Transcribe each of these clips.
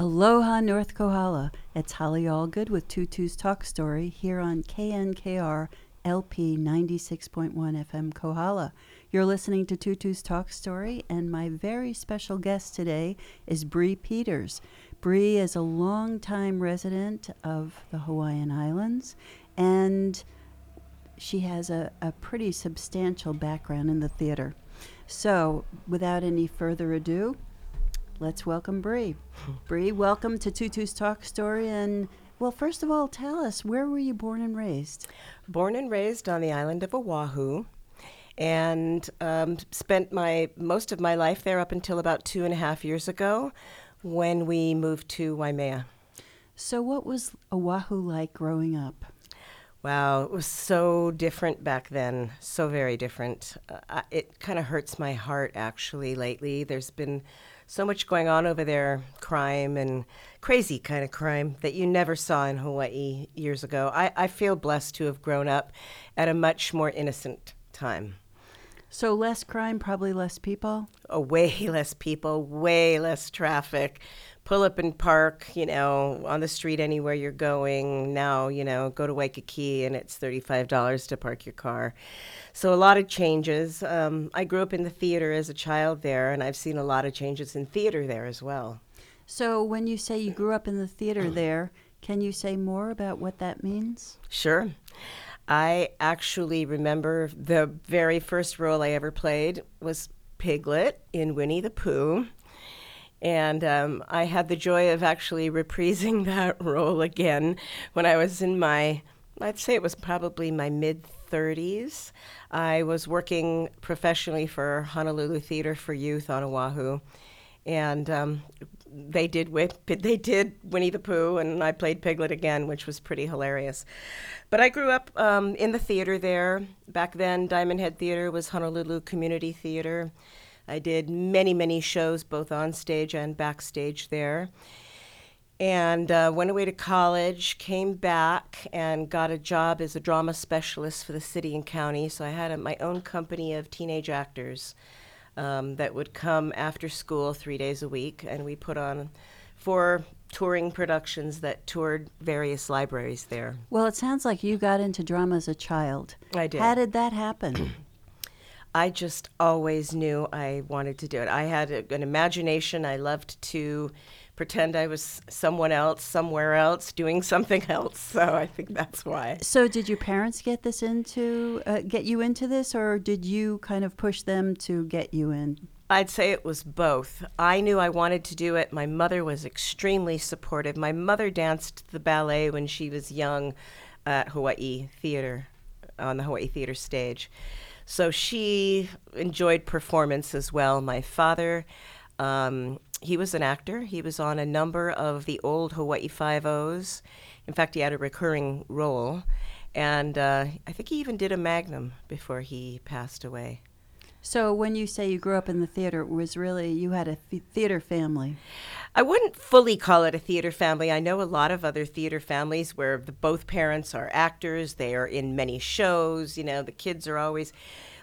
Aloha, North Kohala. It's Holly Allgood with Tutu's Talk Story here on KNKR LP 96.1 FM Kohala. You're listening to Tutu's Talk Story, and my very special guest today is Bree Peters. Bree is a longtime resident of the Hawaiian Islands, and she has a, a pretty substantial background in the theater. So, without any further ado, let's welcome Bree. Bree, welcome to Tutu's Talk Story. And, well, first of all, tell us, where were you born and raised? Born and raised on the island of Oahu, and um, spent my most of my life there up until about two and a half years ago when we moved to Waimea. So, what was Oahu like growing up? Wow, it was so different back then, so very different. Uh, it kind of hurts my heart actually lately. There's been so much going on over there crime and crazy kind of crime that you never saw in Hawaii years ago. I, I feel blessed to have grown up at a much more innocent time. So, less crime, probably less people? Oh, way less people, way less traffic. Pull up and park, you know, on the street anywhere you're going. Now, you know, go to Waikiki and it's $35 to park your car. So, a lot of changes. Um, I grew up in the theater as a child there, and I've seen a lot of changes in theater there as well. So, when you say you grew up in the theater there, can you say more about what that means? Sure. I actually remember the very first role I ever played was Piglet in Winnie the Pooh. And um, I had the joy of actually reprising that role again when I was in my, I'd say it was probably my mid 30s. I was working professionally for Honolulu Theater for Youth on Oahu. And um, they did with they did Winnie the Pooh, and I played Piglet again, which was pretty hilarious. But I grew up um, in the theater there. Back then, Diamond Head Theater was Honolulu Community Theater. I did many many shows, both on stage and backstage there. And uh, went away to college, came back, and got a job as a drama specialist for the city and county. So I had a, my own company of teenage actors um, that would come after school three days a week, and we put on four touring productions that toured various libraries there. Well, it sounds like you got into drama as a child. I did. How did that happen? I just always knew I wanted to do it. I had a, an imagination. I loved to pretend I was someone else, somewhere else, doing something else. So I think that's why. So, did your parents get this into uh, get you into this, or did you kind of push them to get you in? I'd say it was both. I knew I wanted to do it. My mother was extremely supportive. My mother danced the ballet when she was young at Hawaii Theater, on the Hawaii Theater stage. So she enjoyed performance as well. My father, um, he was an actor. He was on a number of the old Hawaii Five O's. In fact, he had a recurring role, and uh, I think he even did a Magnum before he passed away. So, when you say you grew up in the theater, it was really you had a th- theater family. I wouldn't fully call it a theater family. I know a lot of other theater families where the, both parents are actors. They are in many shows. You know, the kids are always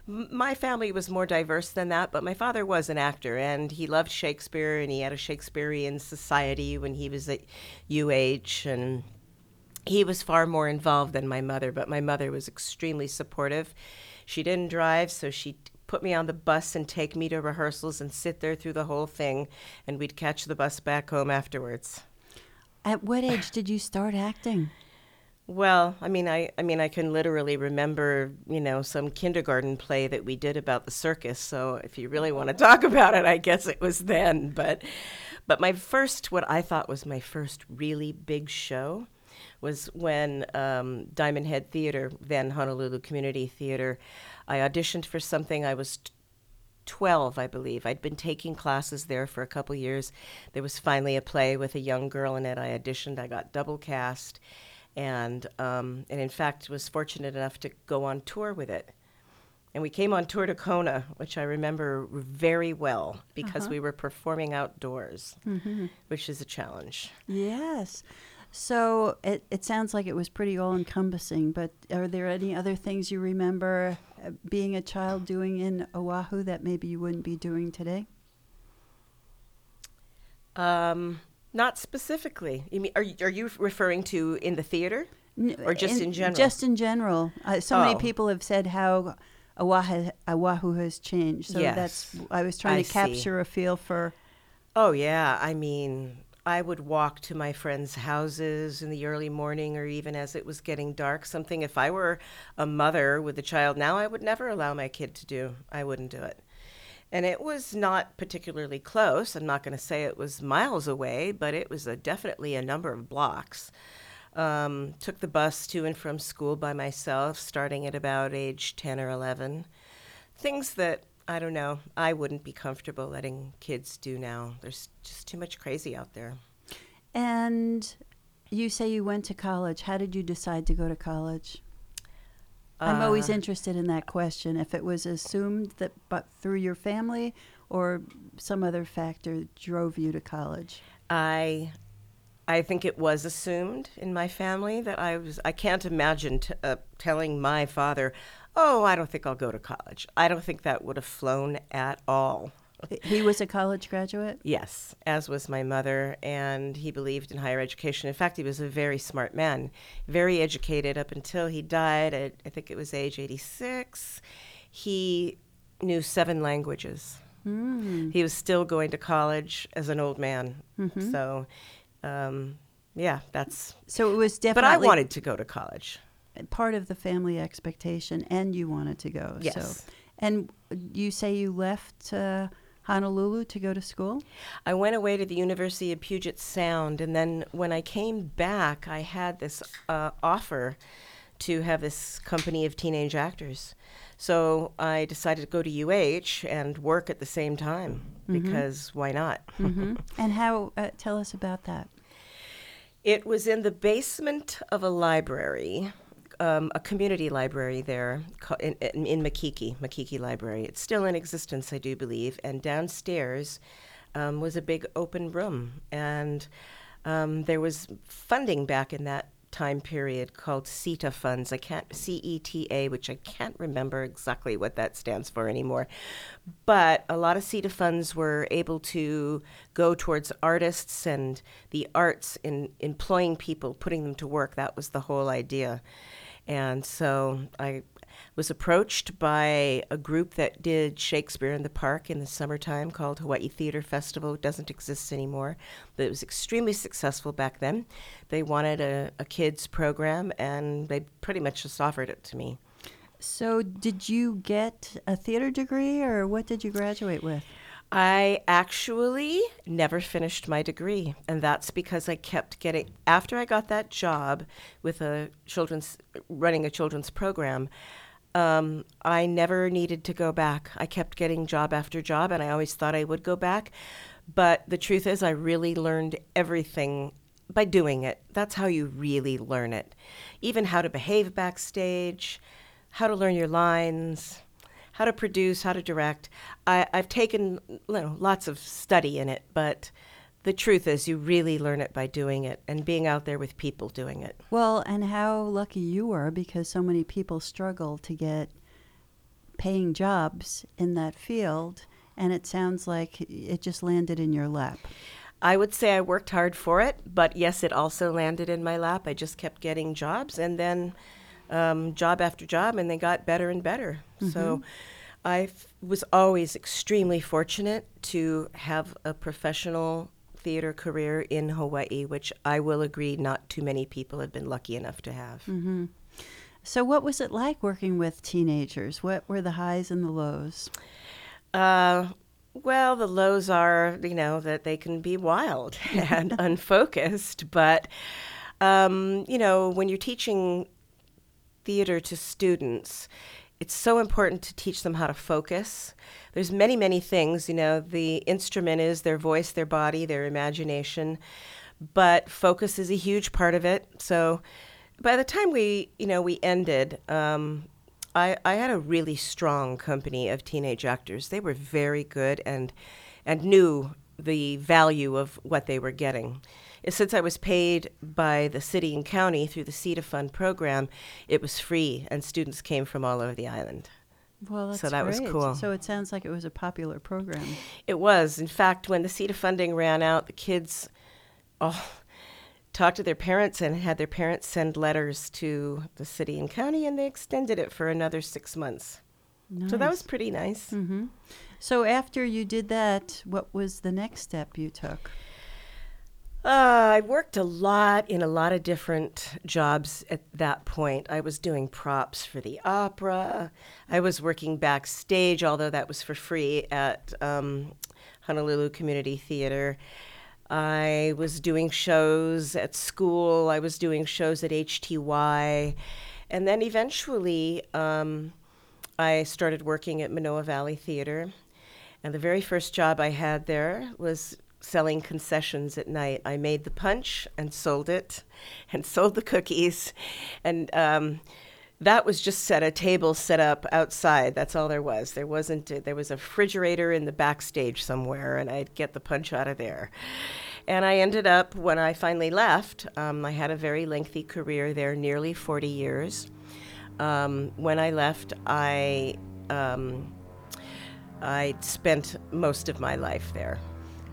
my family was more diverse than that, but my father was an actor and he loved Shakespeare and he had a Shakespearean society when he was at UH and he was far more involved than my mother, but my mother was extremely supportive. She didn't drive, so she put me on the bus and take me to rehearsals and sit there through the whole thing and we'd catch the bus back home afterwards. At what age did you start acting? Well, I mean, I, I mean, I can literally remember, you know, some kindergarten play that we did about the circus. So if you really want to talk about it, I guess it was then. But, but my first, what I thought was my first really big show, was when um, Diamond Head Theater, then Honolulu Community Theater, I auditioned for something. I was. T- 12, I believe. I'd been taking classes there for a couple years. There was finally a play with a young girl in it. I auditioned, I got double cast and um, and in fact was fortunate enough to go on tour with it. And we came on tour to Kona, which I remember very well because uh-huh. we were performing outdoors, mm-hmm. which is a challenge. Yes. So it, it sounds like it was pretty all encompassing, but are there any other things you remember uh, being a child doing in Oahu that maybe you wouldn't be doing today? Um, Not specifically. You mean, are you, are you referring to in the theater? Or just in general? Just in general. Uh, so many Oh. people have said how Oahu, Oahu has changed. So Yes. that's I was trying I to see. capture a feel for. Oh, yeah. I mean, I would walk to my friends' houses in the early morning or even as it was getting dark. Something, if I were a mother with a child now, I would never allow my kid to do. I wouldn't do it. And it was not particularly close. I'm not going to say it was miles away, but it was a, definitely a number of blocks. Um, took the bus to and from school by myself, starting at about age 10 or 11. Things that, I don't know, I wouldn't be comfortable letting kids do now. There's just too much crazy out there. And you say you went to college. How did you decide to go to college? I'm always Uh, interested in that question. If it was assumed that, but through your family, or some other factor drove you to college. I I think it was assumed in my family that I was. I can't imagine t- uh, telling my father, "Oh, I don't think I'll go to college." I don't think that would have flown at all. he was a college graduate. Yes, as was my mother, and he believed in higher education. In fact, he was a very smart man, very educated up until he died at I think it was age 86. He knew seven languages. Mm. He was still going to college as an old man. Mhm. So, um, yeah, that's. So it was definitely. But I wanted to go to college. Part of the family expectation, and you wanted to go. Yes. So, and you say you left uh, Honolulu to go to school. I went away to the University of Puget Sound, and then when I came back, I had this uh, offer to have this company of teenage actors. So I decided to go to UH and work at the same time because why not? hmm and how? Uh, tell us about that. It was in the basement of a library, um, a community library there in, in, Makiki, Makiki Library. It's still in existence, I do believe. And downstairs um, was a big open room. And um, there was funding back in that time period called CETA funds. I can't, C E T A, which I can't remember exactly what that stands for anymore. But a lot of CETA funds were able to go towards artists and the arts in employing people, putting them to work. That was the whole idea. And so I was approached by a group that did Shakespeare in the Park in the summertime called Hawaii Theater Festival. It doesn't exist anymore, but it was extremely successful back then. They wanted a, a kids program, and they pretty much just offered it to me. So, did you get a theater degree, or what did you graduate with? I actually never finished my degree, and that's because I kept getting after I got that job with a children's running a children's program. Um, I never needed to go back. I kept getting job after job, and I always thought I would go back. But the truth is, I really learned everything by doing it. That's how you really learn it. Even how to behave backstage, how to learn your lines, how to produce, how to direct. I, I've taken you know, lots of study in it, but the truth is, you really learn it by doing it and being out there with people doing it. Well, and how lucky you were because so many people struggle to get paying jobs in that field, and it sounds like it just landed in your lap. I would say I worked hard for it, but yes, it also landed in my lap. I just kept getting jobs and then um, job after job, and they got better and better. So I f- was always extremely fortunate to have a professional theater career in Hawaii, which I will agree not too many people have been lucky enough to have. hmm So, what was it like working with teenagers? What were the highs and the lows? Uh, well, the lows are, you know, that they can be wild and unfocused. But, um, you know, when you're teaching theater to students, it's so important to teach them how to focus. There's many, many things, you know, the instrument is their voice, their body, their imagination, but focus is a huge part of it. So by the time we, you know, we ended, um, I, I had a really strong company of teenage actors. They were very good and and knew the value of what they were getting. Since I was paid by the city and county through the CETA Fund program, it was free, and students came from all over the island. Well, that's So that was cool. So it sounds like it was a popular program. It was, in fact, when the CETA funding ran out, the kids oh, talked to their parents and had their parents send letters to the city and county, and they extended it for another six months. So that was pretty nice. Mm-hmm. So after you did that, what was the next step you took? Uh, I worked a lot in a lot of different jobs at that point. I was doing props for the opera. I was working backstage, although that was for free at um, Honolulu Community Theater. I was doing shows at school. I was doing shows at HTY. And then eventually, um, I started working at Manoa Valley Theater. And the very first job I had there was selling concessions at night. I made the punch and sold it and sold the cookies. And um, that was just set a table set up outside. That's all there was. There wasn't, a, there was a refrigerator in the backstage somewhere, and I'd get the punch out of there. And I ended up, when I finally left, um, I had a very lengthy career there, nearly 40 years. Um, when I left, I um, I spent most of my life there.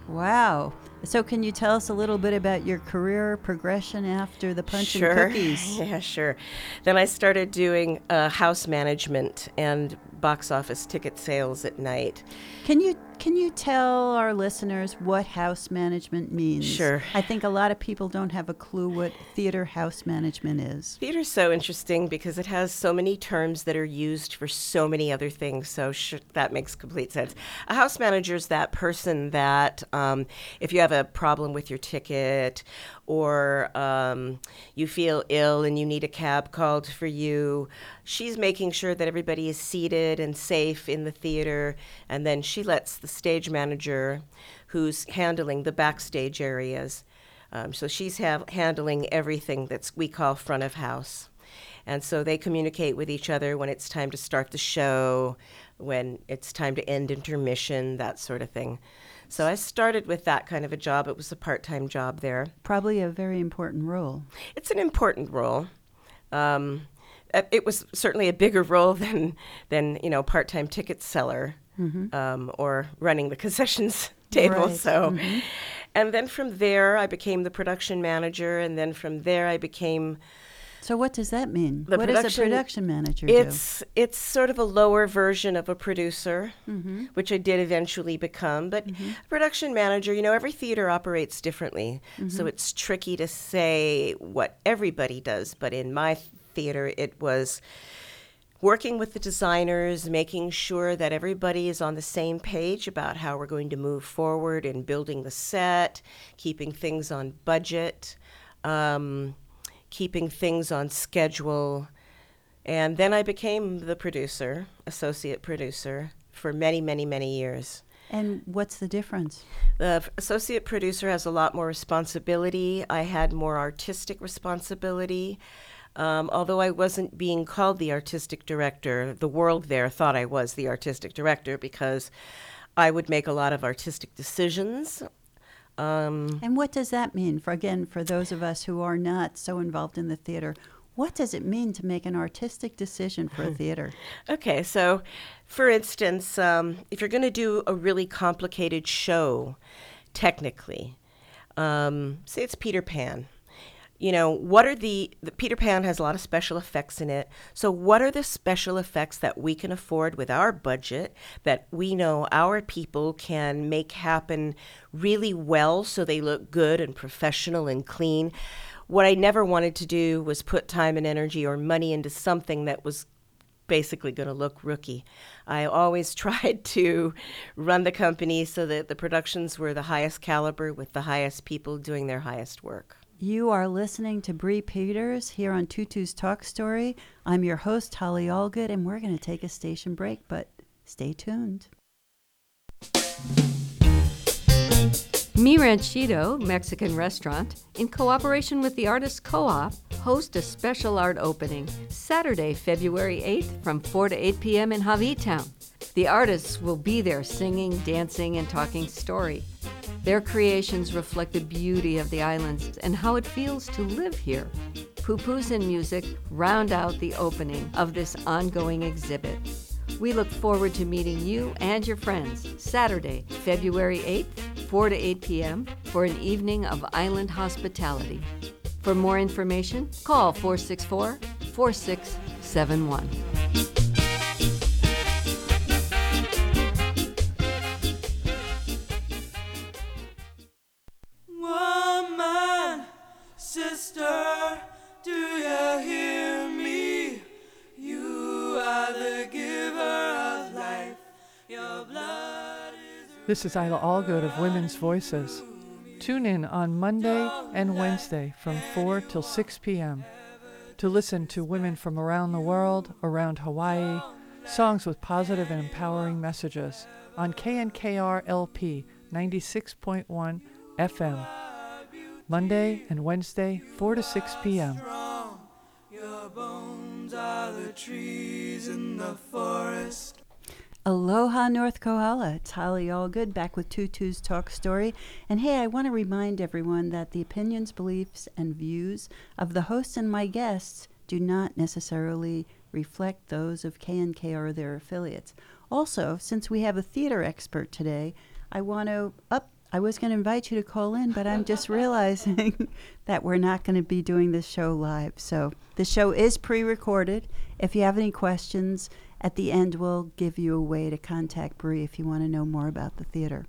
Wow. So can you tell us a little bit about your career progression after the punch sure. and cookies? Yeah, sure. Then I started doing uh, house management and box office ticket sales at night. Can you can you tell our listeners what house management means? Sure. I think a lot of people don't have a clue what theater house management is. Theater's so interesting because it has so many terms that are used for so many other things. So sh- that makes complete sense. A house manager is that person that, um, if you have a problem with your ticket or um, you feel ill and you need a cab called for you, she's making sure that everybody is seated and safe in the theater. And then she lets the stage manager, who's handling the backstage areas, um, so she's ha- handling everything that's we call front of house. And so they communicate with each other when it's time to start the show, when it's time to end intermission, that sort of thing. So I started with that kind of a job. It was a part time job there. Probably a very important role. It's an important role. Um, it it was certainly a bigger role than, than you know, part time ticket seller um, or running the concessions table. Right. So, and then from there, I became the production manager, and then from there, I became So what does that mean? The what does a production- manager It's it's sort of a lower version of a producer, Mm-hmm. which I did eventually become. But production manager, you know, every theater operates differently, Mm-hmm. so it's tricky to say what everybody does. But in my theater, it was working with the designers, making sure that everybody is on the same page about how we're going to move forward in building the set, keeping things on budget, um, keeping things on schedule. And then I became the producer, associate producer, for many, many, many years. And what's the difference? The associate producer has a lot more responsibility. I had more artistic responsibility. Um, although I wasn't being called the artistic director, the world there thought I was the artistic director because I would make a lot of artistic decisions. Um, And what does that mean for again for those of us who are not so involved in the theater? What does it mean to make an artistic decision for a theater? Okay, so for instance, um, if you're going to do a really complicated show, technically, um, say it's Peter Pan, you know, what are the, the Peter Pan has a lot of special effects in it. So, what are the special effects that we can afford with our budget that we know our people can make happen really well so they look good and professional and clean? What I never wanted to do was put time and energy or money into something that was basically going to look rookie. I always tried to run the company so that the productions were the highest caliber with the highest people doing their highest work. You are listening to Bree Peters here on Tutu's Talk Story. I'm your host, Holly Allgood, and we're going to take a station break, but stay tuned. Mi Ranchito Mexican Restaurant, in cooperation with the Artists Co op, host a special art opening Saturday, February 8th from 4 to 8 p.m. in Hawi town. The artists will be there singing, dancing, and talking story. Their creations reflect the beauty of the islands and how it feels to live here. Pupus and music round out the opening of this ongoing exhibit. We look forward to meeting you and your friends Saturday, February 8th 4 to 8 p.m. for an evening of island hospitality. For more information, call 464 4671. This is Isla Allgood of Women's Voices. Tune in on Monday and Wednesday from 4 till 6 p.m. to listen to women from around the world, around Hawaii, songs with positive and empowering messages on KNKR LP 96.1 FM. Monday and Wednesday, 4 to 6 p.m. Your bones are the trees in the forest. Aloha, North Kohala. It's Holly Allgood back with Tutu's Talk Story. And hey, I want to remind everyone that the opinions, beliefs, and views of the hosts and my guests do not necessarily reflect those of KNKR their affiliates. Also, since we have a theater expert today, I want to up. I was going to invite you to call in, but I'm just realizing that we're not going to be doing this show live. So the show is pre-recorded. If you have any questions, at the end we'll give you a way to contact Bree if you want to know more about the theater.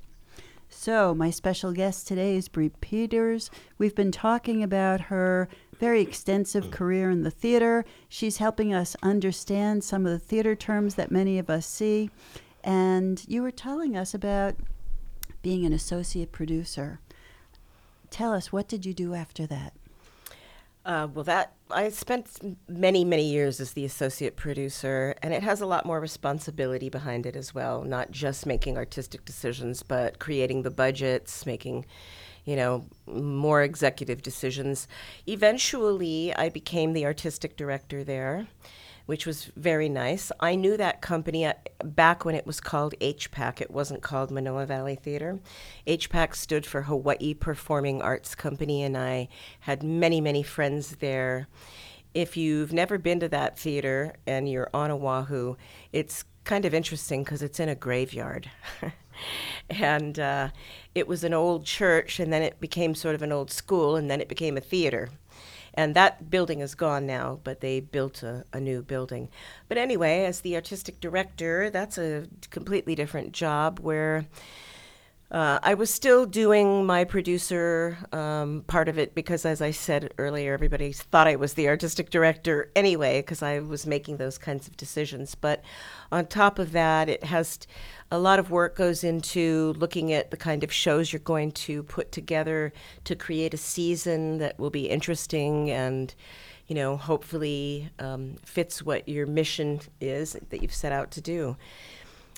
So, my special guest today is Bree Peters. We've been talking about her very extensive career in the theater. She's helping us understand some of the theater terms that many of us see. And you were telling us about being an associate producer. Tell us, what did you do after that? Uh, well, that I spent many, many years as the associate producer, and it has a lot more responsibility behind it as well. Not just making artistic decisions, but creating the budgets, making, you know, more executive decisions. Eventually, I became the artistic director there, which was very nice. I knew that company back when it was called HPAC. It wasn't called Manoa Valley Theater. HPAC stood for Hawaii Performing Arts Company, and I had many, many friends there. If you've never been to that theater and you're on Oahu, it's kind of interesting because it's in a graveyard. and uh, it was an old church, and then it became sort of an old school, and then it became a theater. And that building is gone now, but they built a, a new building. But anyway, as the artistic director, that's a completely different job where uh, I was still doing my producer um, part of it because, as I said earlier, everybody thought I was the artistic director anyway because I was making those kinds of decisions. But on top of that, it has t- a lot of work goes into looking at the kind of shows you're going to put together to create a season that will be interesting and you know hopefully um, fits what your mission is that you've set out to do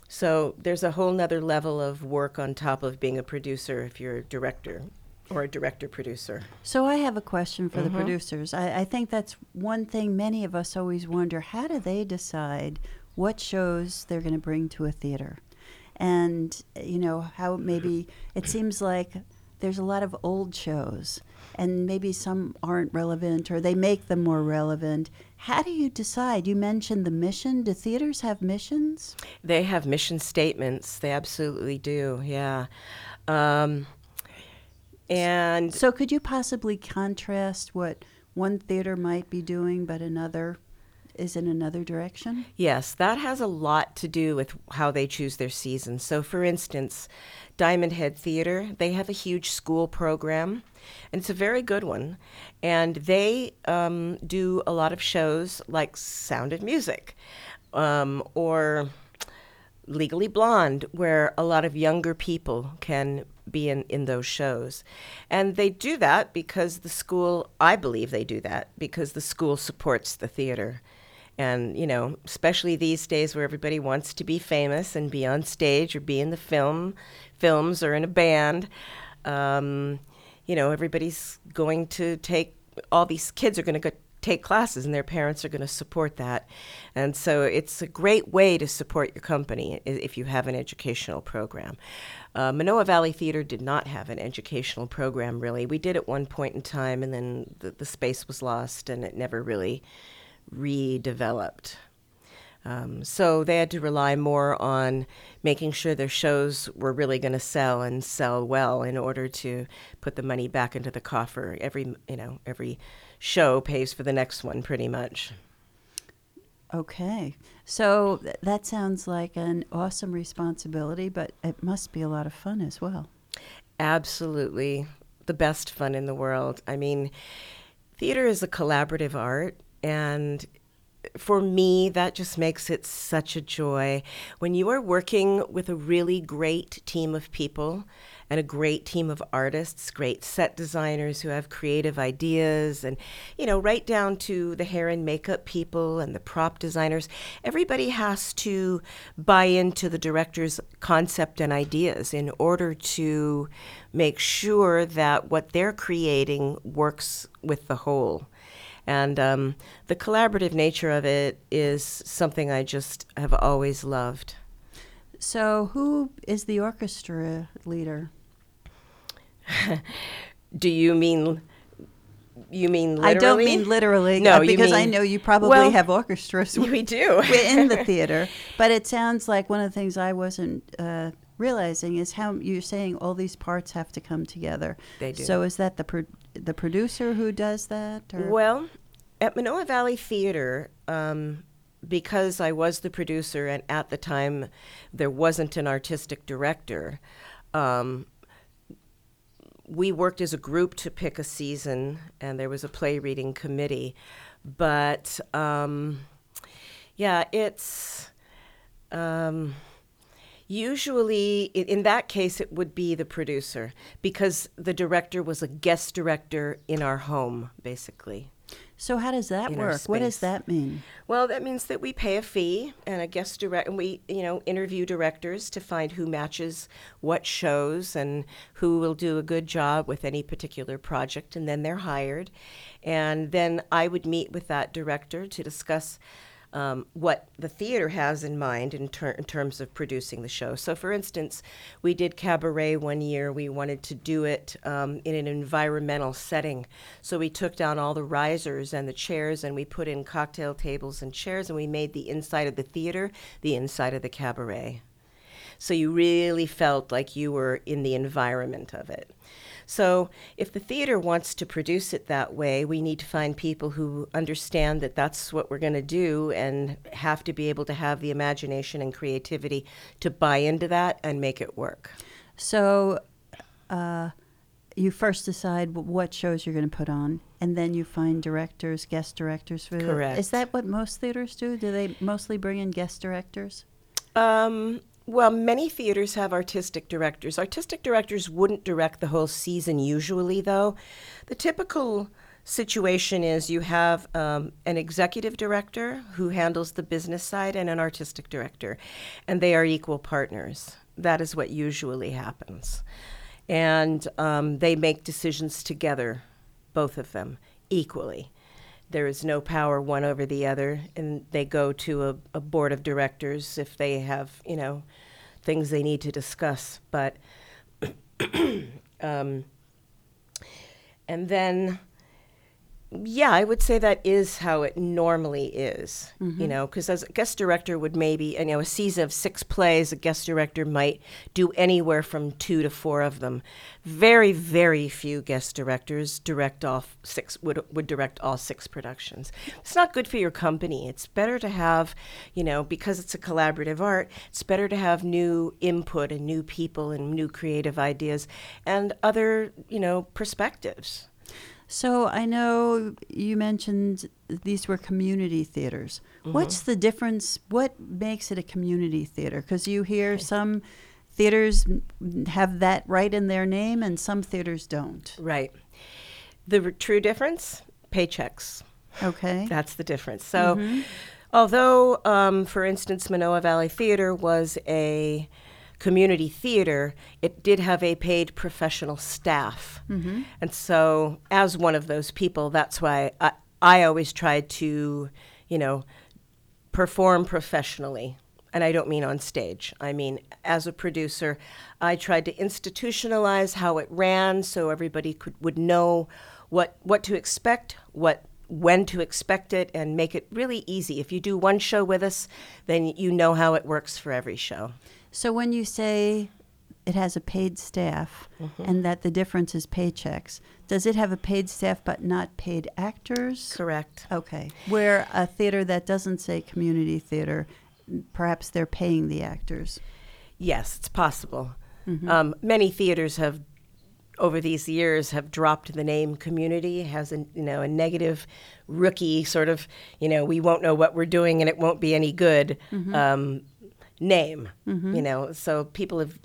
so there's a whole nother level of work on top of being a producer if you're a director or a director producer. So I have a question for the producers. I, I think that's one thing many of us always wonder: how do they decide what shows they're going to bring to a theater? And you know how maybe it seems like there's a lot of old shows, and maybe some aren't relevant, or they make them more relevant. How do you decide? You mentioned the mission. Do theaters have missions? They have mission statements. They absolutely do. Yeah. Um, and So could you possibly contrast what one theater might be doing, but another is in another direction? Yes, that has a lot to do with how they choose their seasons. So, for instance, Diamond Head Theater, they have a huge school program, and it's a very good one. And they um, do a lot of shows like Sound and Music um, or Legally Blonde, where a lot of younger people can be in, in those shows. And they do that because the school, I believe they do that because the school supports the theater. And, you know, especially these days where everybody wants to be famous and be on stage or be in the film, films or in a band, um, you know, everybody's going to take, all these kids are going to go take classes and their parents are going to support that. And so it's a great way to support your company if you have an educational program. Uh, Manoa Valley Theater did not have an educational program really. We did at one point in time and then the, the space was lost and it never really redeveloped. Um, so they had to rely more on making sure their shows were really going to sell and sell well in order to put the money back into the coffer. Every you know every show pays for the next one pretty much. Okay. So th- that sounds like an awesome responsibility, but it must be a lot of fun as well. Absolutely the best fun in the world. I mean, theater is a collaborative art and for me, that just makes it such a joy. When you are working with a really great team of people and a great team of artists, great set designers who have creative ideas, and, you know, right down to the hair and makeup people and the prop designers, everybody has to buy into the director's concept and ideas in order to make sure that what they're creating works with the whole. And um, the collaborative nature of it is something I just have always loved. So, who is the orchestra leader? Do you mean you mean literally? I don't mean literally, No, uh, because I know you probably well, have orchestras We do. We're in the theater. But it sounds like one of the things I wasn't uh, realizing is how you're saying all these parts have to come together. They do. So is that the pro- the producer who does that? Or? Well, at Manoa Valley Theater, um, because I was the producer and at the time there wasn't an artistic director, um, we worked as a group to pick a season and there was a play reading committee. But um, yeah, it's. Um, Usually, in that case, it would be the producer because the director was a guest director in our home, basically. so how does that work? What does that mean? Well, that means that we pay a fee and a guest direct, and we, you know, interview directors to find who matches what shows and who will do a good job with any particular project, and then they're hired. And then I would meet with that director to discuss um, what the theater has in mind in, ter- in terms of producing the show. So, for instance, we did Cabaret one year. We wanted to do it um, in an environmental setting. So, we took down all the risers and the chairs and we put in cocktail tables and chairs and we made the inside of the theater the inside of the cabaret. So, you really felt like you were in the environment of it. So, if the theater wants to produce it that way, we need to find people who understand that that's what we're going to do and have to be able to have the imagination and creativity to buy into that and make it work. So, uh, you first decide what shows you're going to put on, and then you find directors, guest directors for. the- Correct. Is that what most theaters do? Do they mostly bring in guest directors? Um, well, many theaters have artistic directors. Artistic directors wouldn't direct the whole season usually, though. The typical situation is you have um, an executive director who handles the business side and an artistic director, and they are equal partners. That is what usually happens. And um, they make decisions together, both of them, equally. There is no power one over the other, and they go to a, a board of directors if they have, you know, things they need to discuss. But, um, and then, yeah, I would say that is how it normally is, you mm-hmm. know, because as a guest director would maybe, you know, a season of six plays, a guest director might do anywhere from two to four of them. Very, very few guest directors direct all six, would, would direct all six productions. It's not good for your company. It's better to have, you know, because it's a collaborative art, it's better to have new input and new people and new creative ideas and other, you know, perspectives. So I know you mentioned these were community theaters. What's the difference? What makes it a community theater? Because you hear some theaters have that right in their name, and some theaters don't. Right. The r- true difference paychecks. Okay. That's the difference. So, although, um, for instance, Manoa Valley Theater was a community theater, it did have a paid professional staff. Mm-hmm. And so, as one of those people, that's why I, I always tried to, you know, perform professionally. And I don't mean on stage. I mean, as a producer, I tried to institutionalize how it ran so everybody could would know what what to expect, what when to expect it and make it really easy. If you do one show with us, then you know how it works for every show. So when you say it has a paid staff Mm-hmm. and that the difference is paychecks, does it have a paid staff but not paid actors? Correct. Okay. Where a theater that doesn't say community theater, perhaps they're paying the actors. Yes, it's possible. Um, many theaters have, over these years, have dropped the name community. It has a you know a negative, rookie sort of you know we won't know what we're doing and it won't be any good. Um, name you know so people have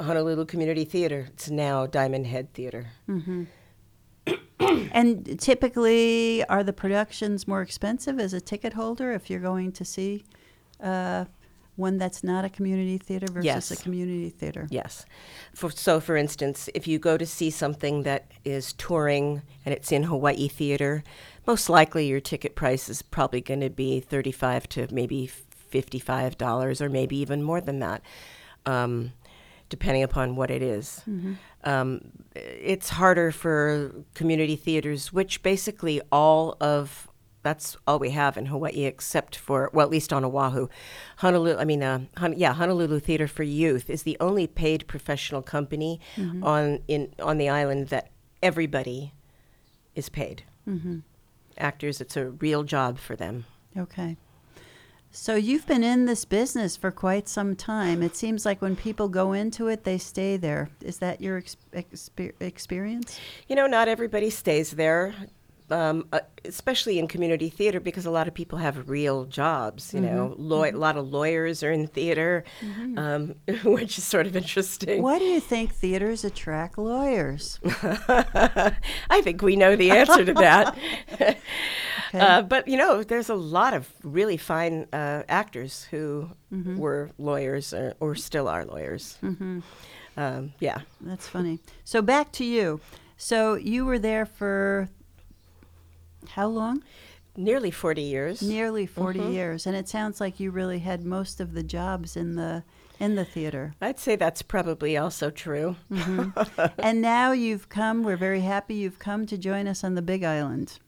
honolulu community theater it's now diamond head theater And typically, are the productions more expensive as a ticket holder if you're going to see uh, one that's not a community theater versus Yes. a community theater? Yes. For, so, for instance, if you go to see something that is touring and it's in Hawaii theater, most likely your ticket price is probably going to be thirty-five to maybe fifty-five dollars, or maybe even more than that, um, depending upon what it is. Um, it's harder for community theaters, which basically all of that's all we have in Hawaii, except for well, at least on Oahu, Honolulu. I mean, uh, Hon- yeah, Honolulu Theater for Youth is the only paid professional company on in on the island that everybody is paid. Actors, it's a real job for them. Okay. So you've been in this business for quite some time. It seems like when people go into it, they stay there. Is that your ex- exper- experience? You know, not everybody stays there, um, uh, especially in community theater, because a lot of people have real jobs. You know, law- a lot of lawyers are in theater, um, which is sort of interesting. Why do you think theaters attract lawyers? I think we know the answer to that. uh, but you know, there's a lot of really fine uh, actors who were lawyers or, or still are lawyers. Um, yeah. That's funny. So back to you. So you were there for how long? Nearly 40 years. Nearly 40 years, and it sounds like you really had most of the jobs in the in the theater. I'd say that's probably also true. and now you've come. We're very happy you've come to join us on the Big Island.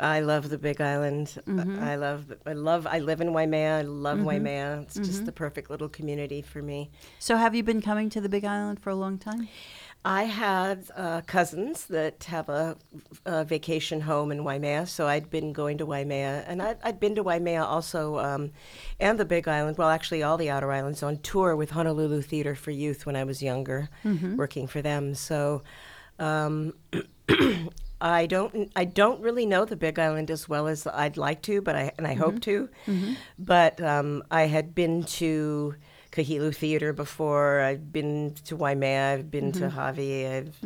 I love the Big Island. I love, I love, I live in Waimea. I love Waimea. It's just the perfect little community for me. So have you been coming to the Big Island for a long time? I had uh, cousins that have a, a vacation home in Waimea, so I'd been going to Waimea, and I'd, I'd been to Waimea also, um, and the Big Island. Well, actually, all the outer islands on tour with Honolulu Theater for Youth when I was younger, working for them. So. Um, I don't. I don't really know the Big Island as well as I'd like to, but I and I hope mm-hmm. to. Mm-hmm. But um, I had been to Kahilu Theater before. I've been to Waimea. I've been to mm-hmm. Hawi. I've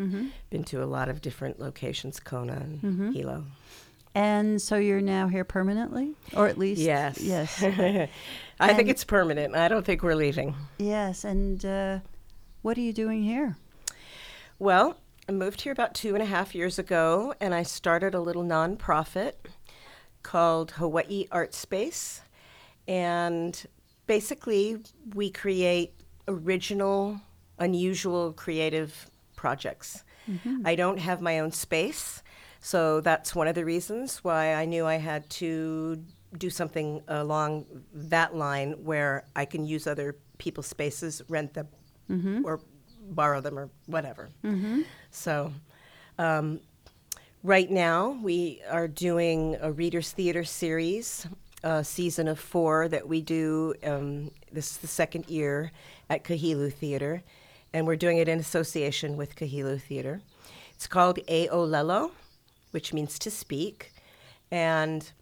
been to a lot of different locations, Kona and Hilo. And so you're now here permanently, or at least Yes. yes, I And- think it's permanent. I don't think we're leaving. yes. And uh, what are you doing here? Well, I moved here about two and a half years ago, and I started a little nonprofit called Hawaii Art Space. And basically, we create original, unusual, creative projects. Mm-hmm. I don't have my own space, so that's one of the reasons why I knew I had to do something along that line where I can use other people's spaces, rent them, mm-hmm. or borrow them, or whatever. Mm-hmm. So, um, right now we are doing a Readers Theater series, a season of four that we do. Um, this is the second year at Kahilu Theater, and we're doing it in association with Kahilu Theater. It's called Aolelo, which means to speak, and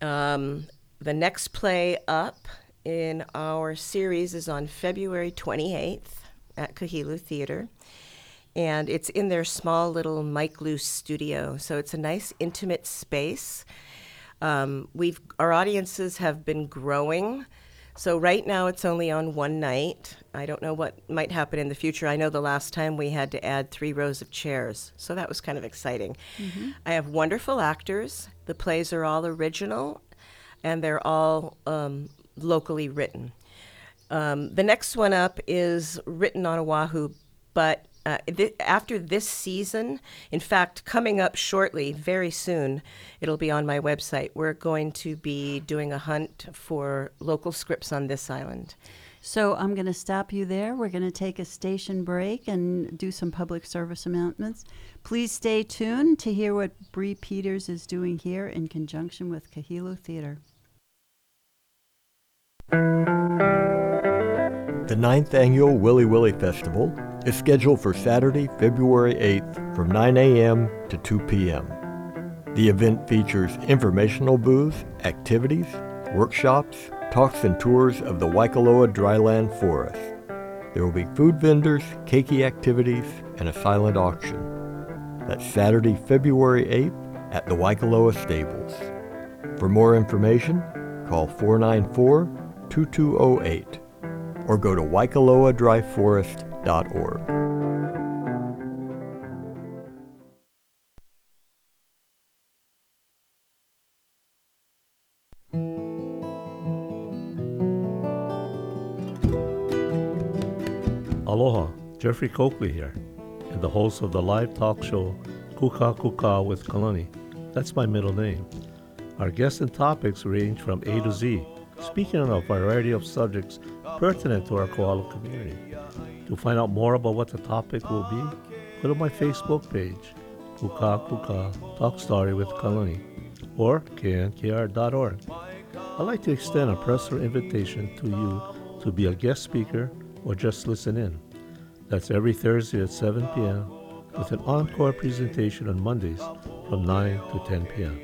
um, the next play up in our series is on February 28th at Kahilu Theater. And it's in their small little Mike Luce studio. So it's a nice, intimate space. Um, we've Our audiences have been growing. So right now it's only on one night. I don't know what might happen in the future. I know the last time we had to add three rows of chairs. So that was kind of exciting. I have wonderful actors. The plays are all original and they're all um, locally written. Um, the next one up is written on Oahu, but uh, th- after this season, in fact, coming up shortly, very soon, it'll be on my website. We're going to be doing a hunt for local scripts on this island. So I'm going to stop you there. We're going to take a station break and do some public service announcements. Please stay tuned to hear what Bree Peters is doing here in conjunction with Kahilu Theater. The ninth annual Wiliwili Festival is scheduled for Saturday, February 8th from 9 a.m. to 2 p.m. The event features informational booths, activities, workshops, talks and tours of the Waikoloa dryland forest. There will be food vendors, keiki activities, and a silent auction. That's Saturday, February 8th at the Waikoloa Stables. For more information, call 494 2208 or go to Aloha, Jeffrey Coakley here, and the host of the live talk show Kuka Kuka with Kalani. That's my middle name. Our guests and topics range from A to Z, speaking on a variety of subjects pertinent to our Kohala community. To find out more about what the topic will be, go to my Facebook page, Kuka Kuka Talk Story with Kalani, or knkr.org. I'd like to extend a personal invitation to you to be a guest speaker or just listen in. That's every Thursday at 7 p.m. with an encore presentation on Mondays from 9 to 10 p.m.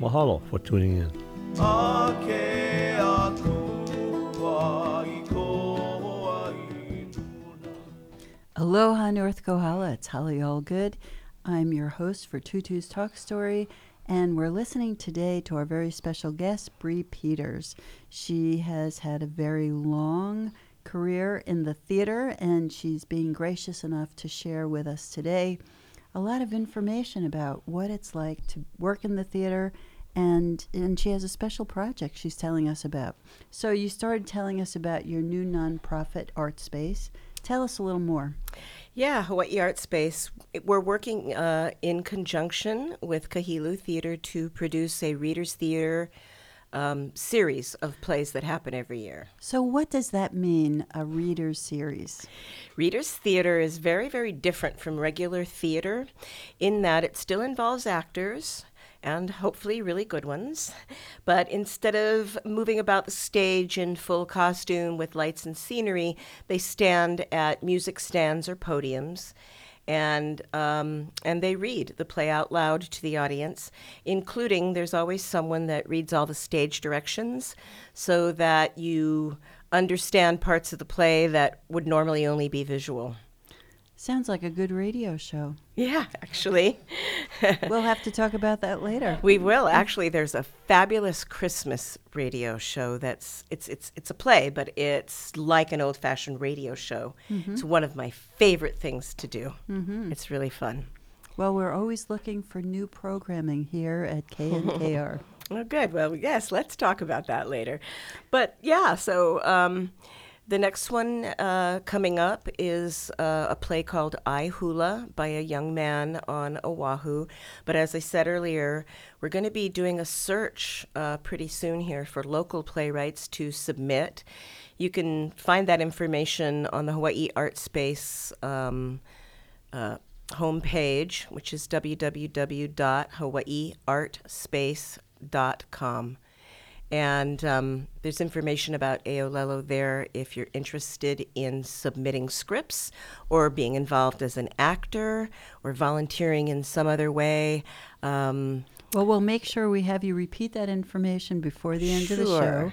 Mahalo for tuning in. Ake Aloha, North Kohala. It's Holly Allgood. I'm your host for Tutu's Talk Story, and we're listening today to our very special guest, Bree Peters. She has had a very long career in the theater, and she's being gracious enough to share with us today a lot of information about what it's like to work in the theater. And, and she has a special project she's telling us about. So, you started telling us about your new nonprofit art space. Tell us a little more. Yeah, Hawaii Art Space. We're working uh, in conjunction with Kahilu Theater to produce a Readers Theater um, series of plays that happen every year. So, what does that mean, a reader's series? Readers Theater is very, very different from regular theater in that it still involves actors and hopefully really good ones. But instead of moving about the stage in full costume with lights and scenery, they stand at music stands or podiums. And um, and they read the play out loud to the audience, including there's always someone that reads all the stage directions, so that you understand parts of the play that would normally only be visual. Sounds like a good radio show. Yeah, actually. We'll have to talk about that later. We will actually. There's a fabulous Christmas radio show. That's it's it's it's a play, but it's like an old-fashioned radio show. It's one of my favorite things to do. Mm-hmm. It's really fun. Well, we're always looking for new programming here at KNKR. Oh, good. Well, yes, let's talk about that later. But yeah, so um, the next one uh, coming up is uh, a play called I Hula by a young man on Oahu. But as I said earlier, we're going to be doing a search uh, pretty soon here for local playwrights to submit. You can find that information on the Hawaii Art Space. Um, uh, homepage, which is www.hawaiiartspace.com. And um, there's information about Aolelo there if you're interested in submitting scripts or being involved as an actor or volunteering in some other way. Um, well, we'll make sure we have you repeat that information before the end of the show. Sure.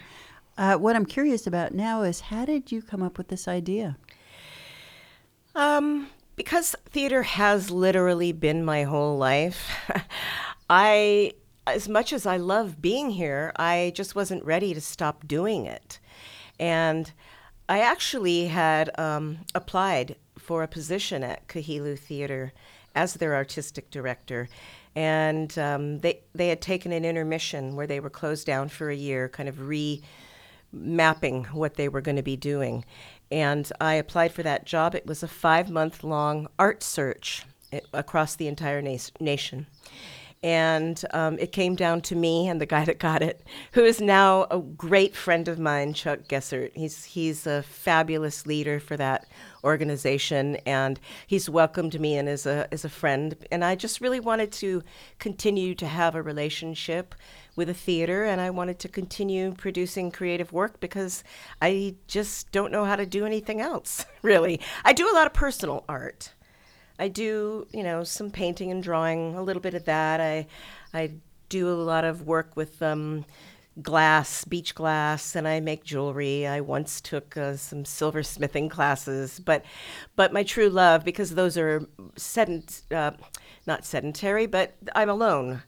Uh, what I'm curious about now is how did you come up with this idea? Um, because theater has literally been my whole life, I, as much as I love being here, I just wasn't ready to stop doing it. And I actually had um, applied for a position at Kahilu Theater as their artistic director. And um, they, they had taken an intermission where they were closed down for a year, kind of remapping what they were going to be doing. And I applied for that job. It was a five month long art search eh, across the entire na- nation. And um, it came down to me and the guy that got it, who is now a great friend of mine, Chuck Gessert. He's, he's a fabulous leader for that organization, and he's welcomed me in as a, as a friend. And I just really wanted to continue to have a relationship with a theater, and I wanted to continue producing creative work because I just don't know how to do anything else, really. I do a lot of personal art. I do, you know, some painting and drawing, a little bit of that. I, I do a lot of work with um, glass, beach glass, and I make jewelry. I once took uh, some silversmithing classes, but, but my true love, because those are sedent, uh, not sedentary, but I'm alone.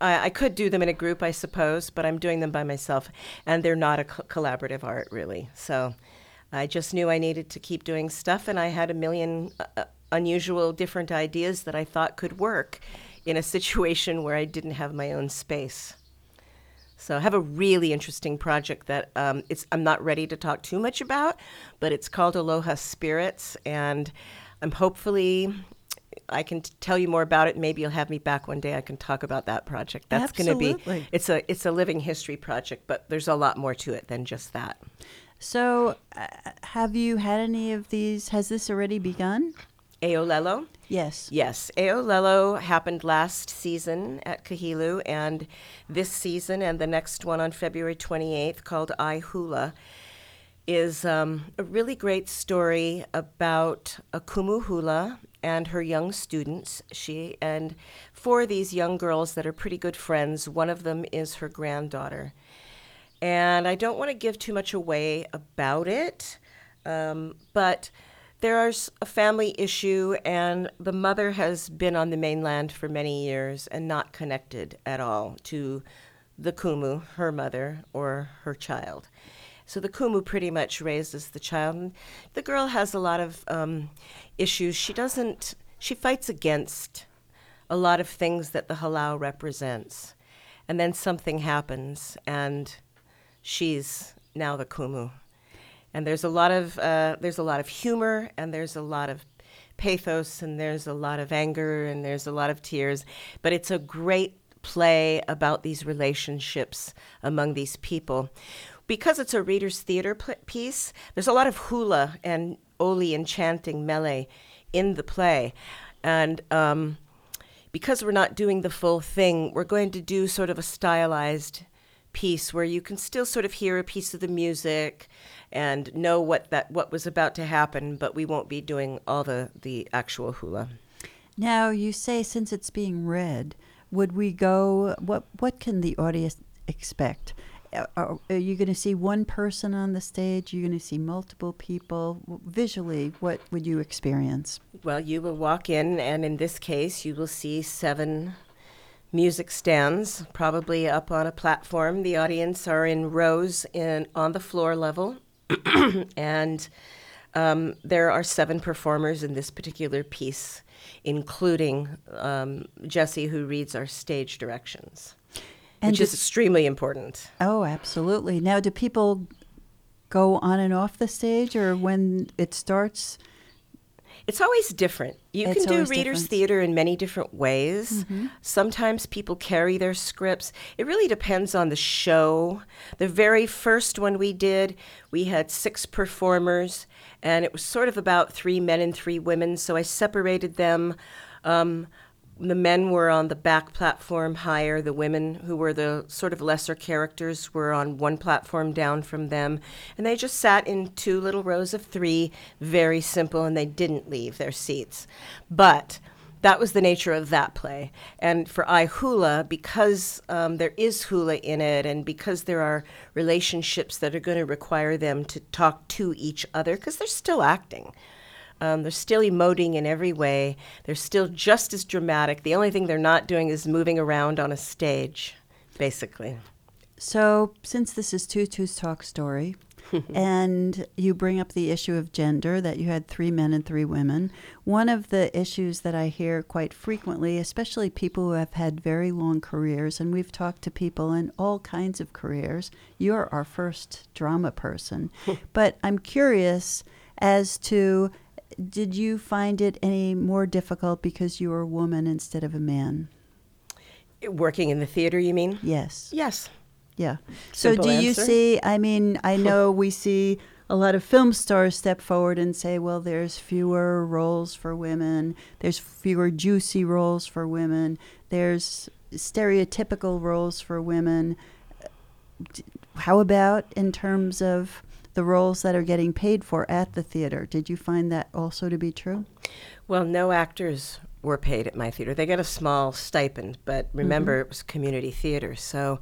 I, I could do them in a group, I suppose, but I'm doing them by myself, and they're not a co- collaborative art, really. So. I just knew I needed to keep doing stuff, and I had a million uh, unusual, different ideas that I thought could work in a situation where I didn't have my own space. So I have a really interesting project that um, it's I'm not ready to talk too much about, but it's called Aloha Spirits, and I'm hopefully I can t- tell you more about it. Maybe you'll have me back one day. I can talk about that project. That's going to be it's a it's a living history project, but there's a lot more to it than just that. So, uh, have you had any of these? Has this already begun? Aolelo. Yes. Yes, Aolelo happened last season at Kahilu, and this season and the next one on February 28th, called I Hula, is um, a really great story about a Kumu Hula and her young students. She and four of these young girls that are pretty good friends. One of them is her granddaughter. And I don't want to give too much away about it, um, but there's a family issue, and the mother has been on the mainland for many years and not connected at all to the Kumu, her mother, or her child. So the Kumu pretty much raises the child. The girl has a lot of um, issues. She doesn't, she fights against a lot of things that the halau represents. And then something happens, and she's now the Kumu. And there's a lot of uh, there's a lot of humor, and there's a lot of pathos, and there's a lot of anger, and there's a lot of tears. But it's a great play about these relationships among these people. Because it's a reader's theater pl- piece, there's a lot of hula and oli and chanting mele in the play. And um, because we're not doing the full thing, we're going to do sort of a stylized piece where you can still sort of hear a piece of the music and know what that what was about to happen, but we won't be doing all the the actual hula. Now, you say since it's being read, would we go? What What can the audience expect? Uh, Are, are you going to see one person on the stage? You're going to see multiple people. Visually, what would you experience? Well, you will walk in, and in this case, you will see seven music stands, probably up on a platform. The audience are in rows in on the floor level, and um, there are seven performers in this particular piece, including um, Jesse, who reads our stage directions, And which is extremely important. Oh, absolutely. Now, do people go on and off the stage, or when it starts? It's always different. You It's can do readers' different. Mm-hmm. theater in many different ways. Sometimes people carry their scripts. It really depends on the show. The very first one we did, we had six performers, and it was sort of about three men and three women. So I separated them. Um, the men were on the back platform higher. The women, who were the sort of lesser characters, were on one platform down from them. And they just sat in two little rows of three, very simple, and they didn't leave their seats. But that was the nature of that play. And for I Hula, because um, there is hula in it, and because there are relationships that are going to require them to talk to each other, because they're still acting. Um, they're still emoting in every way. They're still just as dramatic. The only thing they're not doing is moving around on a stage, basically. So, since this is Tutu's talk story, and you bring up the issue of gender, that you had three men and three women, one of the issues that I hear quite frequently, especially people who have had very long careers, and we've talked to people in all kinds of careers. You're our first drama person. but I'm curious as to did you find it any more difficult because you were a woman instead of a man? Working in the theater, you mean? Yes. Yes. Yeah. So Simple do you see I mean, I know we see a lot of film stars step forward and say, well, there's fewer roles for women, there's fewer juicy roles for women, there's stereotypical roles for women. How about in terms of the roles that are getting paid for at the theater? Did you find that also to be true? Well, no actors were paid at my theater. They got a small stipend, but remember it was community theater. So,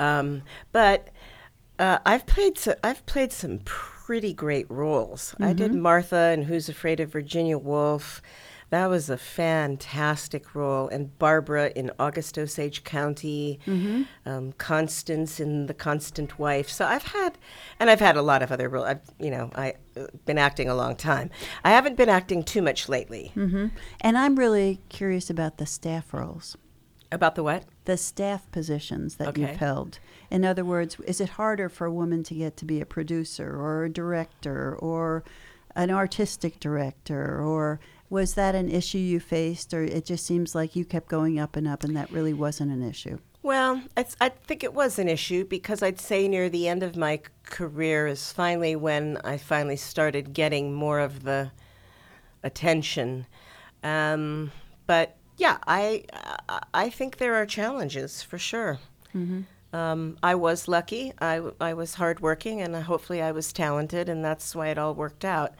um, but uh, I've played so, I've played some pretty great roles. I did Martha and Who's Afraid of Virginia Woolf. That was a fantastic role, and Barbara in August Osage County, um, Constance in The Constant Wife. So I've had, and I've had a lot of other roles. I've, you know, I've been acting a long time. I haven't been acting too much lately. Mm-hmm. And I'm really curious about the staff roles. About the what? the staff positions that Okay. you've held. In other words, is it harder for a woman to get to be a producer or a director or an artistic director or was that an issue you faced or it just seems like you kept going up and up and that really wasn't an issue? Well, it's, I think it was an issue because I'd say near the end of my career is finally when I finally started getting more of the attention. Um, but yeah, I I- I think there are challenges for sure. Um, I was lucky. I, I was hardworking, and uh, hopefully I was talented, and that's why it all worked out.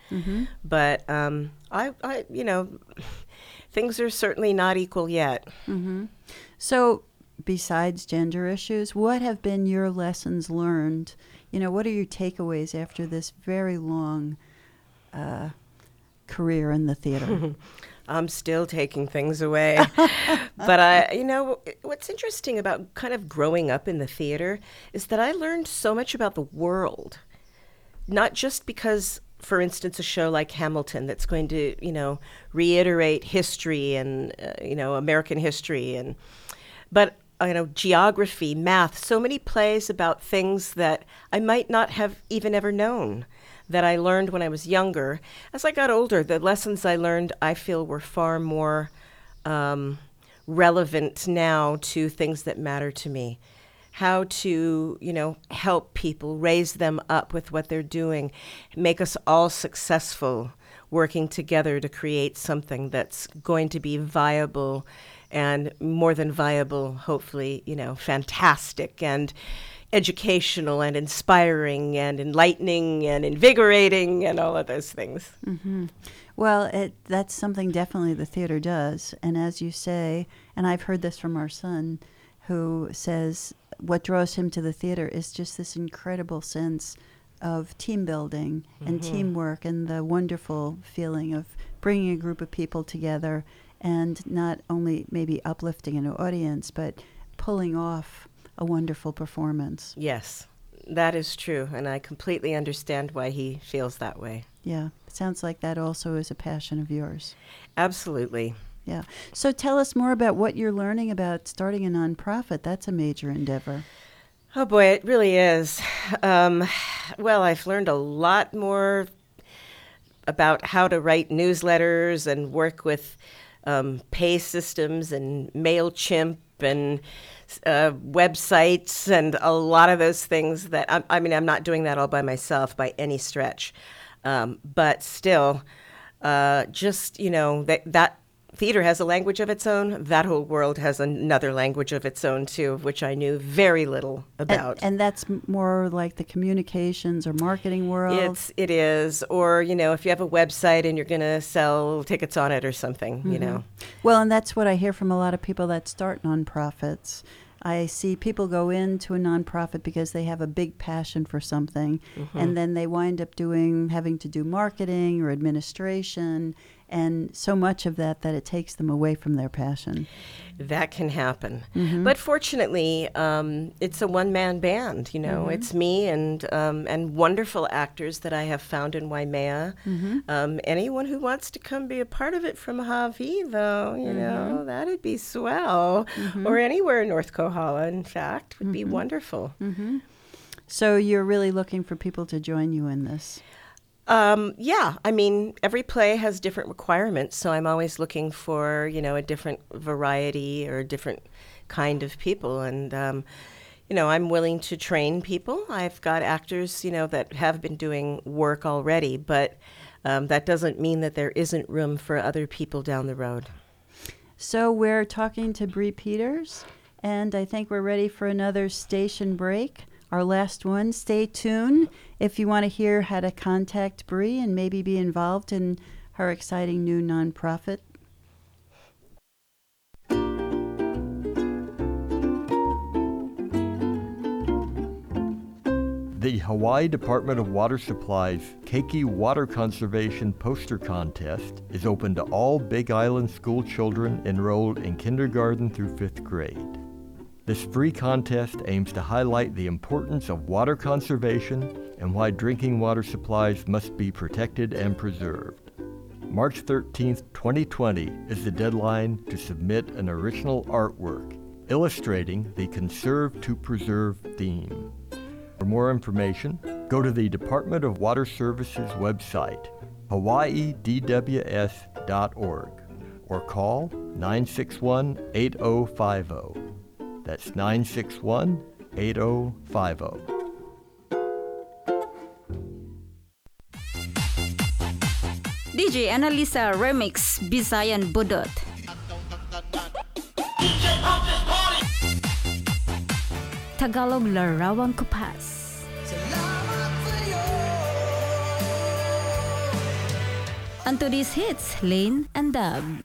But um, I, I, you know, things are certainly not equal yet. So, besides gender issues, what have been your lessons learned? You know, what are your takeaways after this very long uh, career in the theater? I'm still taking things away. but I, you know, what's interesting about kind of growing up in the theater is that I learned so much about the world. Not just because, for instance, a show like Hamilton that's going to, you know, reiterate history and, uh, you know, American history and, but uh, you know, geography, math, so many plays about things that I might not have even ever known that I learned when I was younger. As I got older, the lessons I learned I feel were far more um, relevant now to things that matter to me. How to, you know, help people, raise them up with what they're doing, make us all successful working together to create something that's going to be viable and more than viable, hopefully, you know, fantastic and educational and inspiring and enlightening and invigorating and all of those things. Mm-hmm. Well, it, that's something definitely the theater does. And as you say, and I've heard this from our son, who says what draws him to the theater is just this incredible sense of team building and teamwork and the wonderful feeling of bringing a group of people together and not only maybe uplifting an audience, but pulling off a wonderful performance. Yes, that is true. And I completely understand why he feels that way. Yeah, sounds like that also is a passion of yours. Absolutely. Yeah. So tell us more about what you're learning about starting a nonprofit. That's a major endeavor. Oh boy, it really is. Um, well, I've learned a lot more about how to write newsletters and work with um, pay systems and MailChimp and uh, websites and a lot of those things that I, I mean, I'm not doing that all by myself by any stretch. Um, but still, uh, just, you know, that, that theater has a language of its own. That whole world has another language of its own, too, of which I knew very little about. and that's more like the communications or marketing world. It's it is, or you know, if you have a website and you're going to sell tickets on it or something, you mm-hmm. know. Well, and that's what I hear from a lot of people that start nonprofits. I see people go into a nonprofit because they have a big passion for something, mm-hmm. and then they wind up doing having to do marketing or administration, and so much of that that it takes them away from their passion. That can happen, mm-hmm. but fortunately, um, it's a one-man band. You know, mm-hmm. it's me and um, and wonderful actors that I have found in Waimea. Mm-hmm. Um, anyone who wants to come be a part of it from Hawaii, though, you know, that'd be swell. Or anywhere in North Kohala, in fact, would be wonderful. So you're really looking for people to join you in this. Um, yeah, I mean, every play has different requirements, so I'm always looking for you know a different variety or a different kind of people, and um, you know I'm willing to train people. I've got actors you know that have been doing work already, but um, that doesn't mean that there isn't room for other people down the road. So we're talking to Bree Peters, and I think we're ready for another station break. Our last one. Stay tuned if you want to hear how to contact Bree and maybe be involved in her exciting new nonprofit. The Hawaii Department of Water Supply's Keiki Water Conservation Poster Contest is open to all Big Island school children enrolled in kindergarten through fifth grade. This free contest aims to highlight the importance of water conservation and why drinking water supplies must be protected and preserved. March 13, 2020 is the deadline to submit an original artwork illustrating the Conserve to Preserve theme. For more information, go to the Department of Water Services website, hawaiidws.org, or call 961 8050. That's 961 8050. DJ Analisa Remix Bisayan Budot. Tagalog Larawang Kupas. And to these hits, Lane and Dub.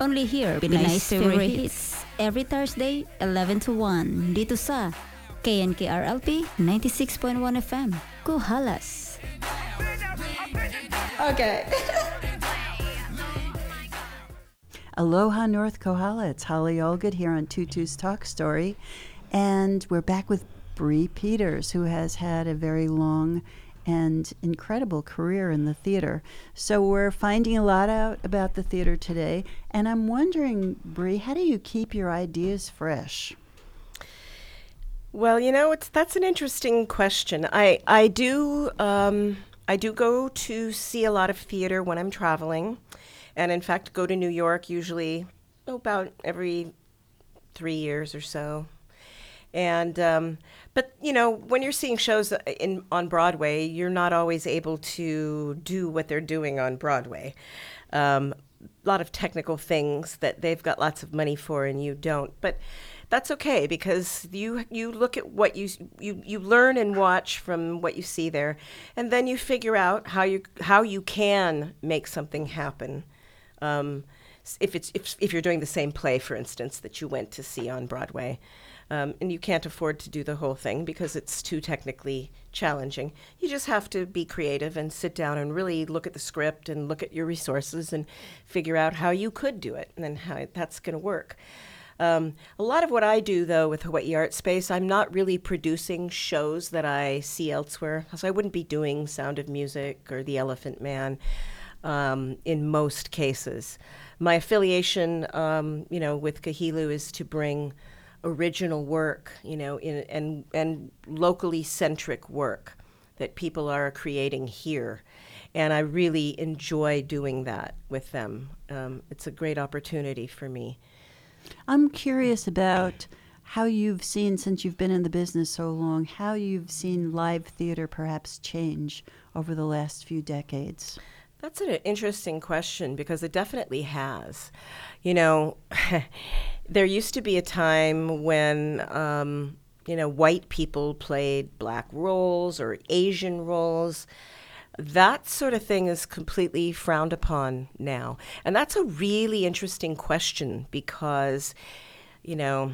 Only here, Pinay Stereo Hits. Every Thursday, 11 to 1. Dito sa KNKRLP 96.1 FM. Kuhalas. Okay. Aloha North Kohala. It's Holly Allgood here on Tutu's Talk Story. And we're back with Bree Peters, who has had a very long and incredible career in the theater. So we're finding a lot out about the theater today. And I'm wondering, Bree, how do you keep your ideas fresh? Well, you know, it's that's an interesting question. I I do um, I do go to see a lot of theater when I'm traveling, and in fact, go to New York usually about every three years or so. And um, but you know, when you're seeing shows in on Broadway, you're not always able to do what they're doing on Broadway. Um, a lot of technical things that they've got lots of money for and you don't. But that's okay because you you look at what you you you learn and watch from what you see there, and then you figure out how you how you can make something happen. Um, if it's if if you're doing the same play, for instance, that you went to see on Broadway. Um, and you can't afford to do the whole thing because it's too technically challenging. You just have to be creative and sit down and really look at the script and look at your resources and figure out how you could do it and then how that's going to work. Um, a lot of what I do, though, with Hawaii Art Space, I'm not really producing shows that I see elsewhere. So I wouldn't be doing Sound of Music or The Elephant Man um, in most cases. My affiliation, um, you know, with Kahilu is to bring original work, you know, in, and and locally centric work that people are creating here, and I really enjoy doing that with them. Um, it's a great opportunity for me. I'm curious about how you've seen, since you've been in the business so long, how you've seen live theater perhaps change over the last few decades. That's an interesting question because it definitely has. You know, there used to be a time when, um, you know, white people played black roles or Asian roles. That sort of thing is completely frowned upon now. And that's a really interesting question because, you know,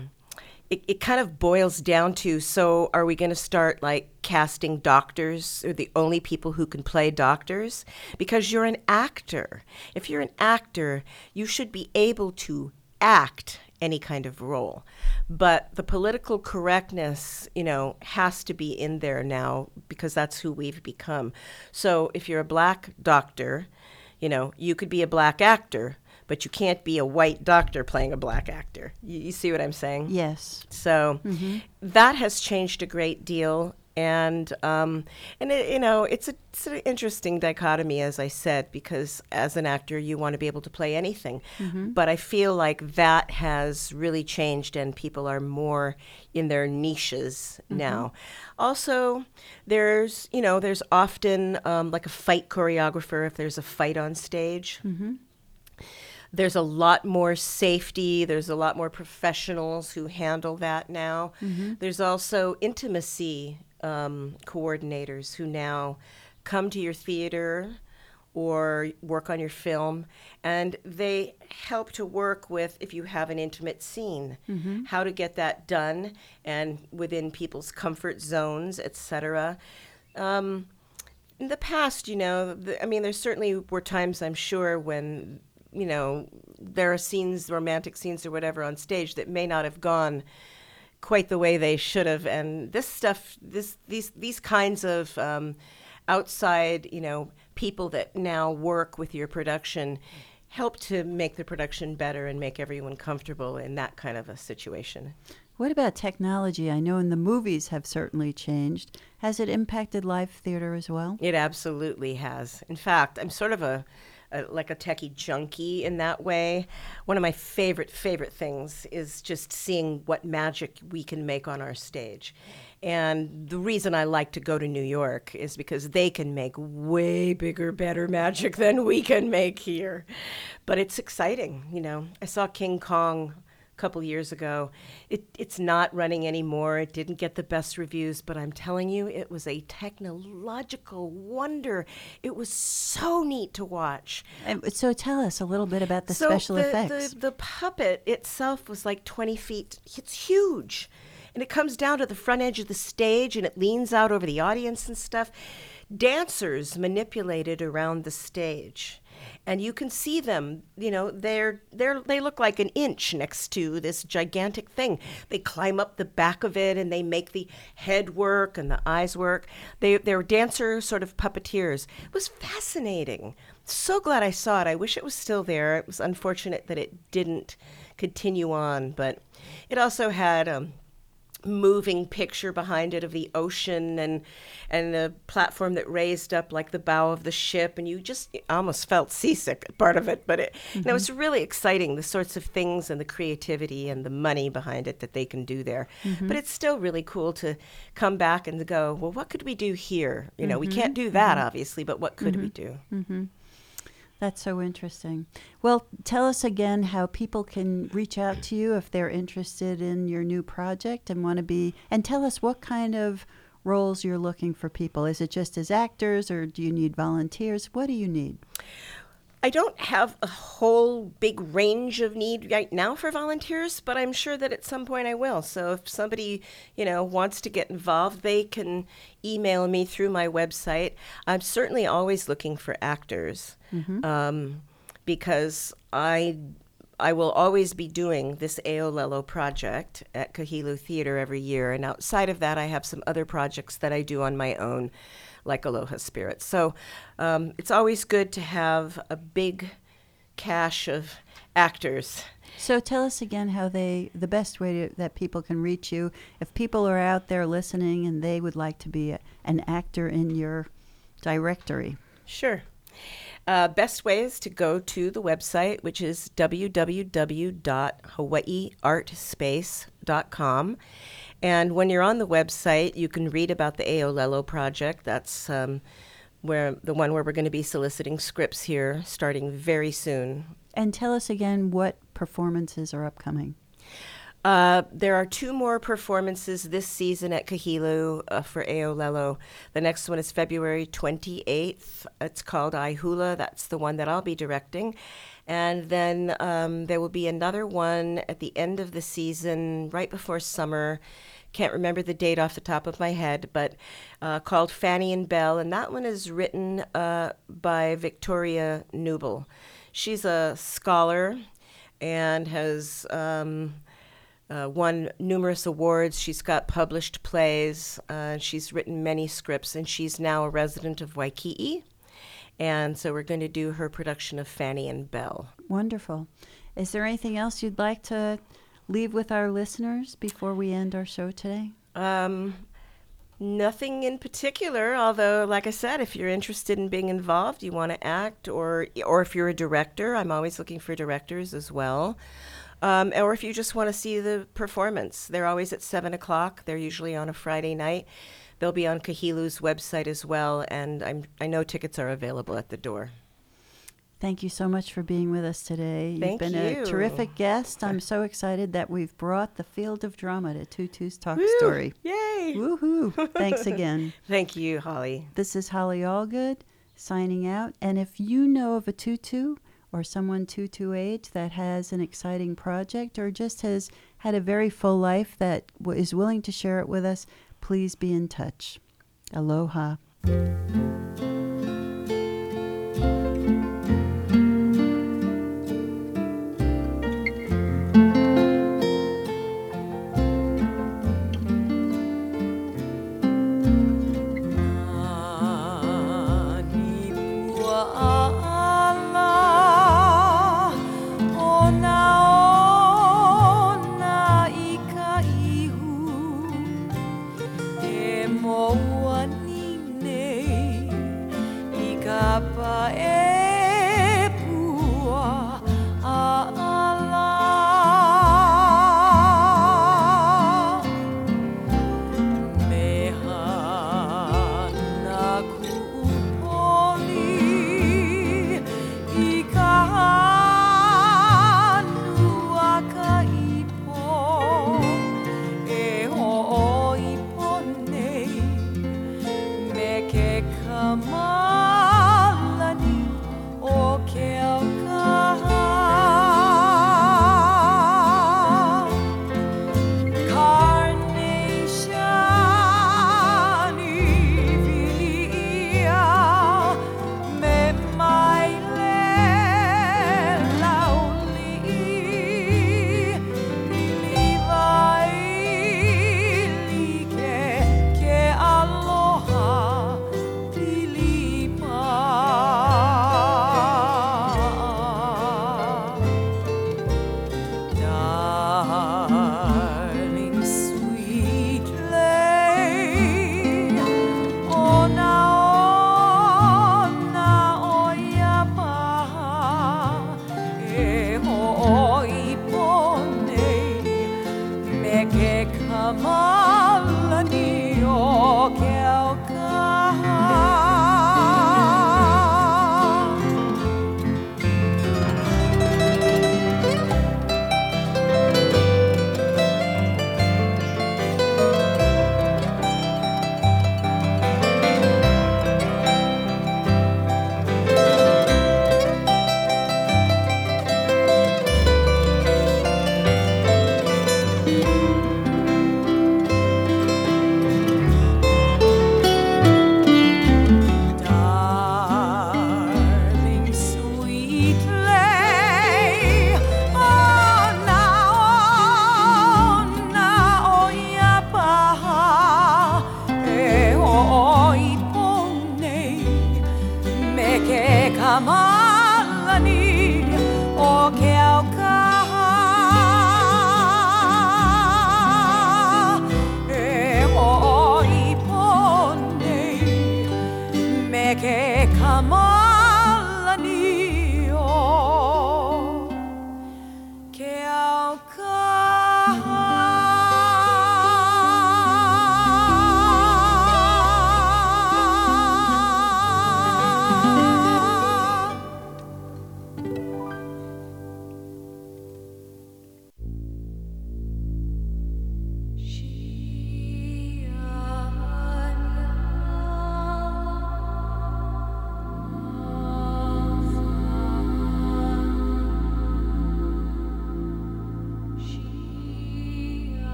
it, it kind of boils down to so are we going to start like casting doctors or the only people who can play doctors? Because you're an actor. If you're an actor, you should be able to act any kind of role. But the political correctness, you know, has to be in there now because that's who we've become. So if you're a black doctor, you know, you could be a black actor, but you can't be a white doctor playing a black actor. You, you see what I'm saying? Yes. So mm-hmm. that has changed a great deal. And um, and it, you know it's, a, it's an interesting dichotomy as I said because as an actor you want to be able to play anything, but I feel like that has really changed and people are more in their niches now. Also, there's you know there's often um, like a fight choreographer if there's a fight on stage there's a lot more safety. There's a lot more professionals who handle that now. There's also intimacy um, coordinators who now come to your theater or work on your film, and they help to work with if you have an intimate scene, how to get that done and within people's comfort zones, etc. Um, in the past, you know, the, I mean, there certainly were times I'm sure when, you know, there are scenes, romantic scenes or whatever on stage that may not have gone quite the way they should have. And this stuff, this these these kinds of um, outside, you know, people that now work with your production help to make the production better and make everyone comfortable in that kind of a situation. What about technology? I know in the movies have certainly changed. Has it impacted live theater as well? It absolutely has. In fact, I'm sort of a, a like a techie junkie in that way. One of my favorite favorite things is just seeing what magic we can make on our stage. And the reason I like to go to New York is because they can make way bigger, better magic than we can make here. But it's exciting, you know. I saw King Kong couple years ago. It, it's not running anymore. It didn't get the best reviews, but I'm telling you, it was a technological wonder. It was so neat to watch. And so tell us a little bit about the so special the, effects. The, the puppet itself was like 20 feet. It's huge. And it comes down to the front edge of the stage and it leans out over the audience and stuff. Dancers manipulated around the stage. And you can see them, you know, they're they're they look like an inch next to this gigantic thing. They climb up the back of it and they make the head work and the eyes work. They they're dancer sort of puppeteers. It was fascinating. So glad I saw it. I wish it was still there. It was unfortunate that it didn't continue on, but it also had um, moving picture behind it of the ocean and and the platform that raised up like the bow of the ship and you just almost felt seasick at part of it but it you know, it was mm-hmm. really exciting the sorts of things and the creativity and the money behind it that they can do there. Mm-hmm. But it's still really cool to come back and to go well what could we do here? You know we can't mm-hmm. do that obviously but what could we do That's so interesting. Well, tell us again how people can reach out to you if they're interested in your new project and want to be, and tell us what kind of roles you're looking for people. Is it just as actors or do you need volunteers? What do you need? I don't have a whole big range of need right now for volunteers, but I'm sure that at some point I will. So if somebody, you know, wants to get involved, they can email me through my website. I'm certainly always looking for actors um, because I I will always be doing this Aolelo project at Kahilu Theater every year. And outside of that, I have some other projects that I do on my own, like Aloha Spirits. So um, it's always good to have a big cache of actors. So tell us again how they, the best way to, that people can reach you. If people are out there listening and they would like to be a, an actor in your directory. Sure. Uh, best way is to go to the website, which is www.hawaiiartspace.com. And when you're on the website, you can read about the Aolelo project. That's um, where the one where we're going to be soliciting scripts here starting very soon. And tell us again what performances are upcoming. Uh, there are two more performances this season at Kahilu uh, for Aolelo. The next one is February 28th. It's called I Hula. That's the one that I'll be directing. And then um, there will be another one at the end of the season, right before summer. Can't remember the date off the top of my head, but uh, called Fanny and Belle. And that one is written uh, by Victoria Kneubuhl. She's a scholar and has. Um, uh, won numerous awards. She's got published plays. Uh, she's written many scripts, and she's now a resident of Waikiki. And so we're going to do her production of Fanny and Belle. Wonderful. Is there anything else you'd like to leave with our listeners before we end our show today? Um, Nothing in particular, although, like I said, if you're interested in being involved, you want to act, or or if you're a director, I'm always looking for directors as well. Um, or if you just want to see the performance, they're always at seven o'clock. They're usually on a Friday night. They'll be on Kahilu's website as well, and I'm, I know tickets are available at the door. Thank you so much for being with us today. Thank You've been you. a terrific guest. I'm so excited that we've brought the field of drama to Tutu's Talk Woo! Story. Yay! Woohoo! Thanks again. Thank you, Holly. This is Holly Allgood signing out. And if you know of a tutu or someone tutu age that has an exciting project or just has had a very full life that w- is willing to share it with us, please be in touch. Aloha.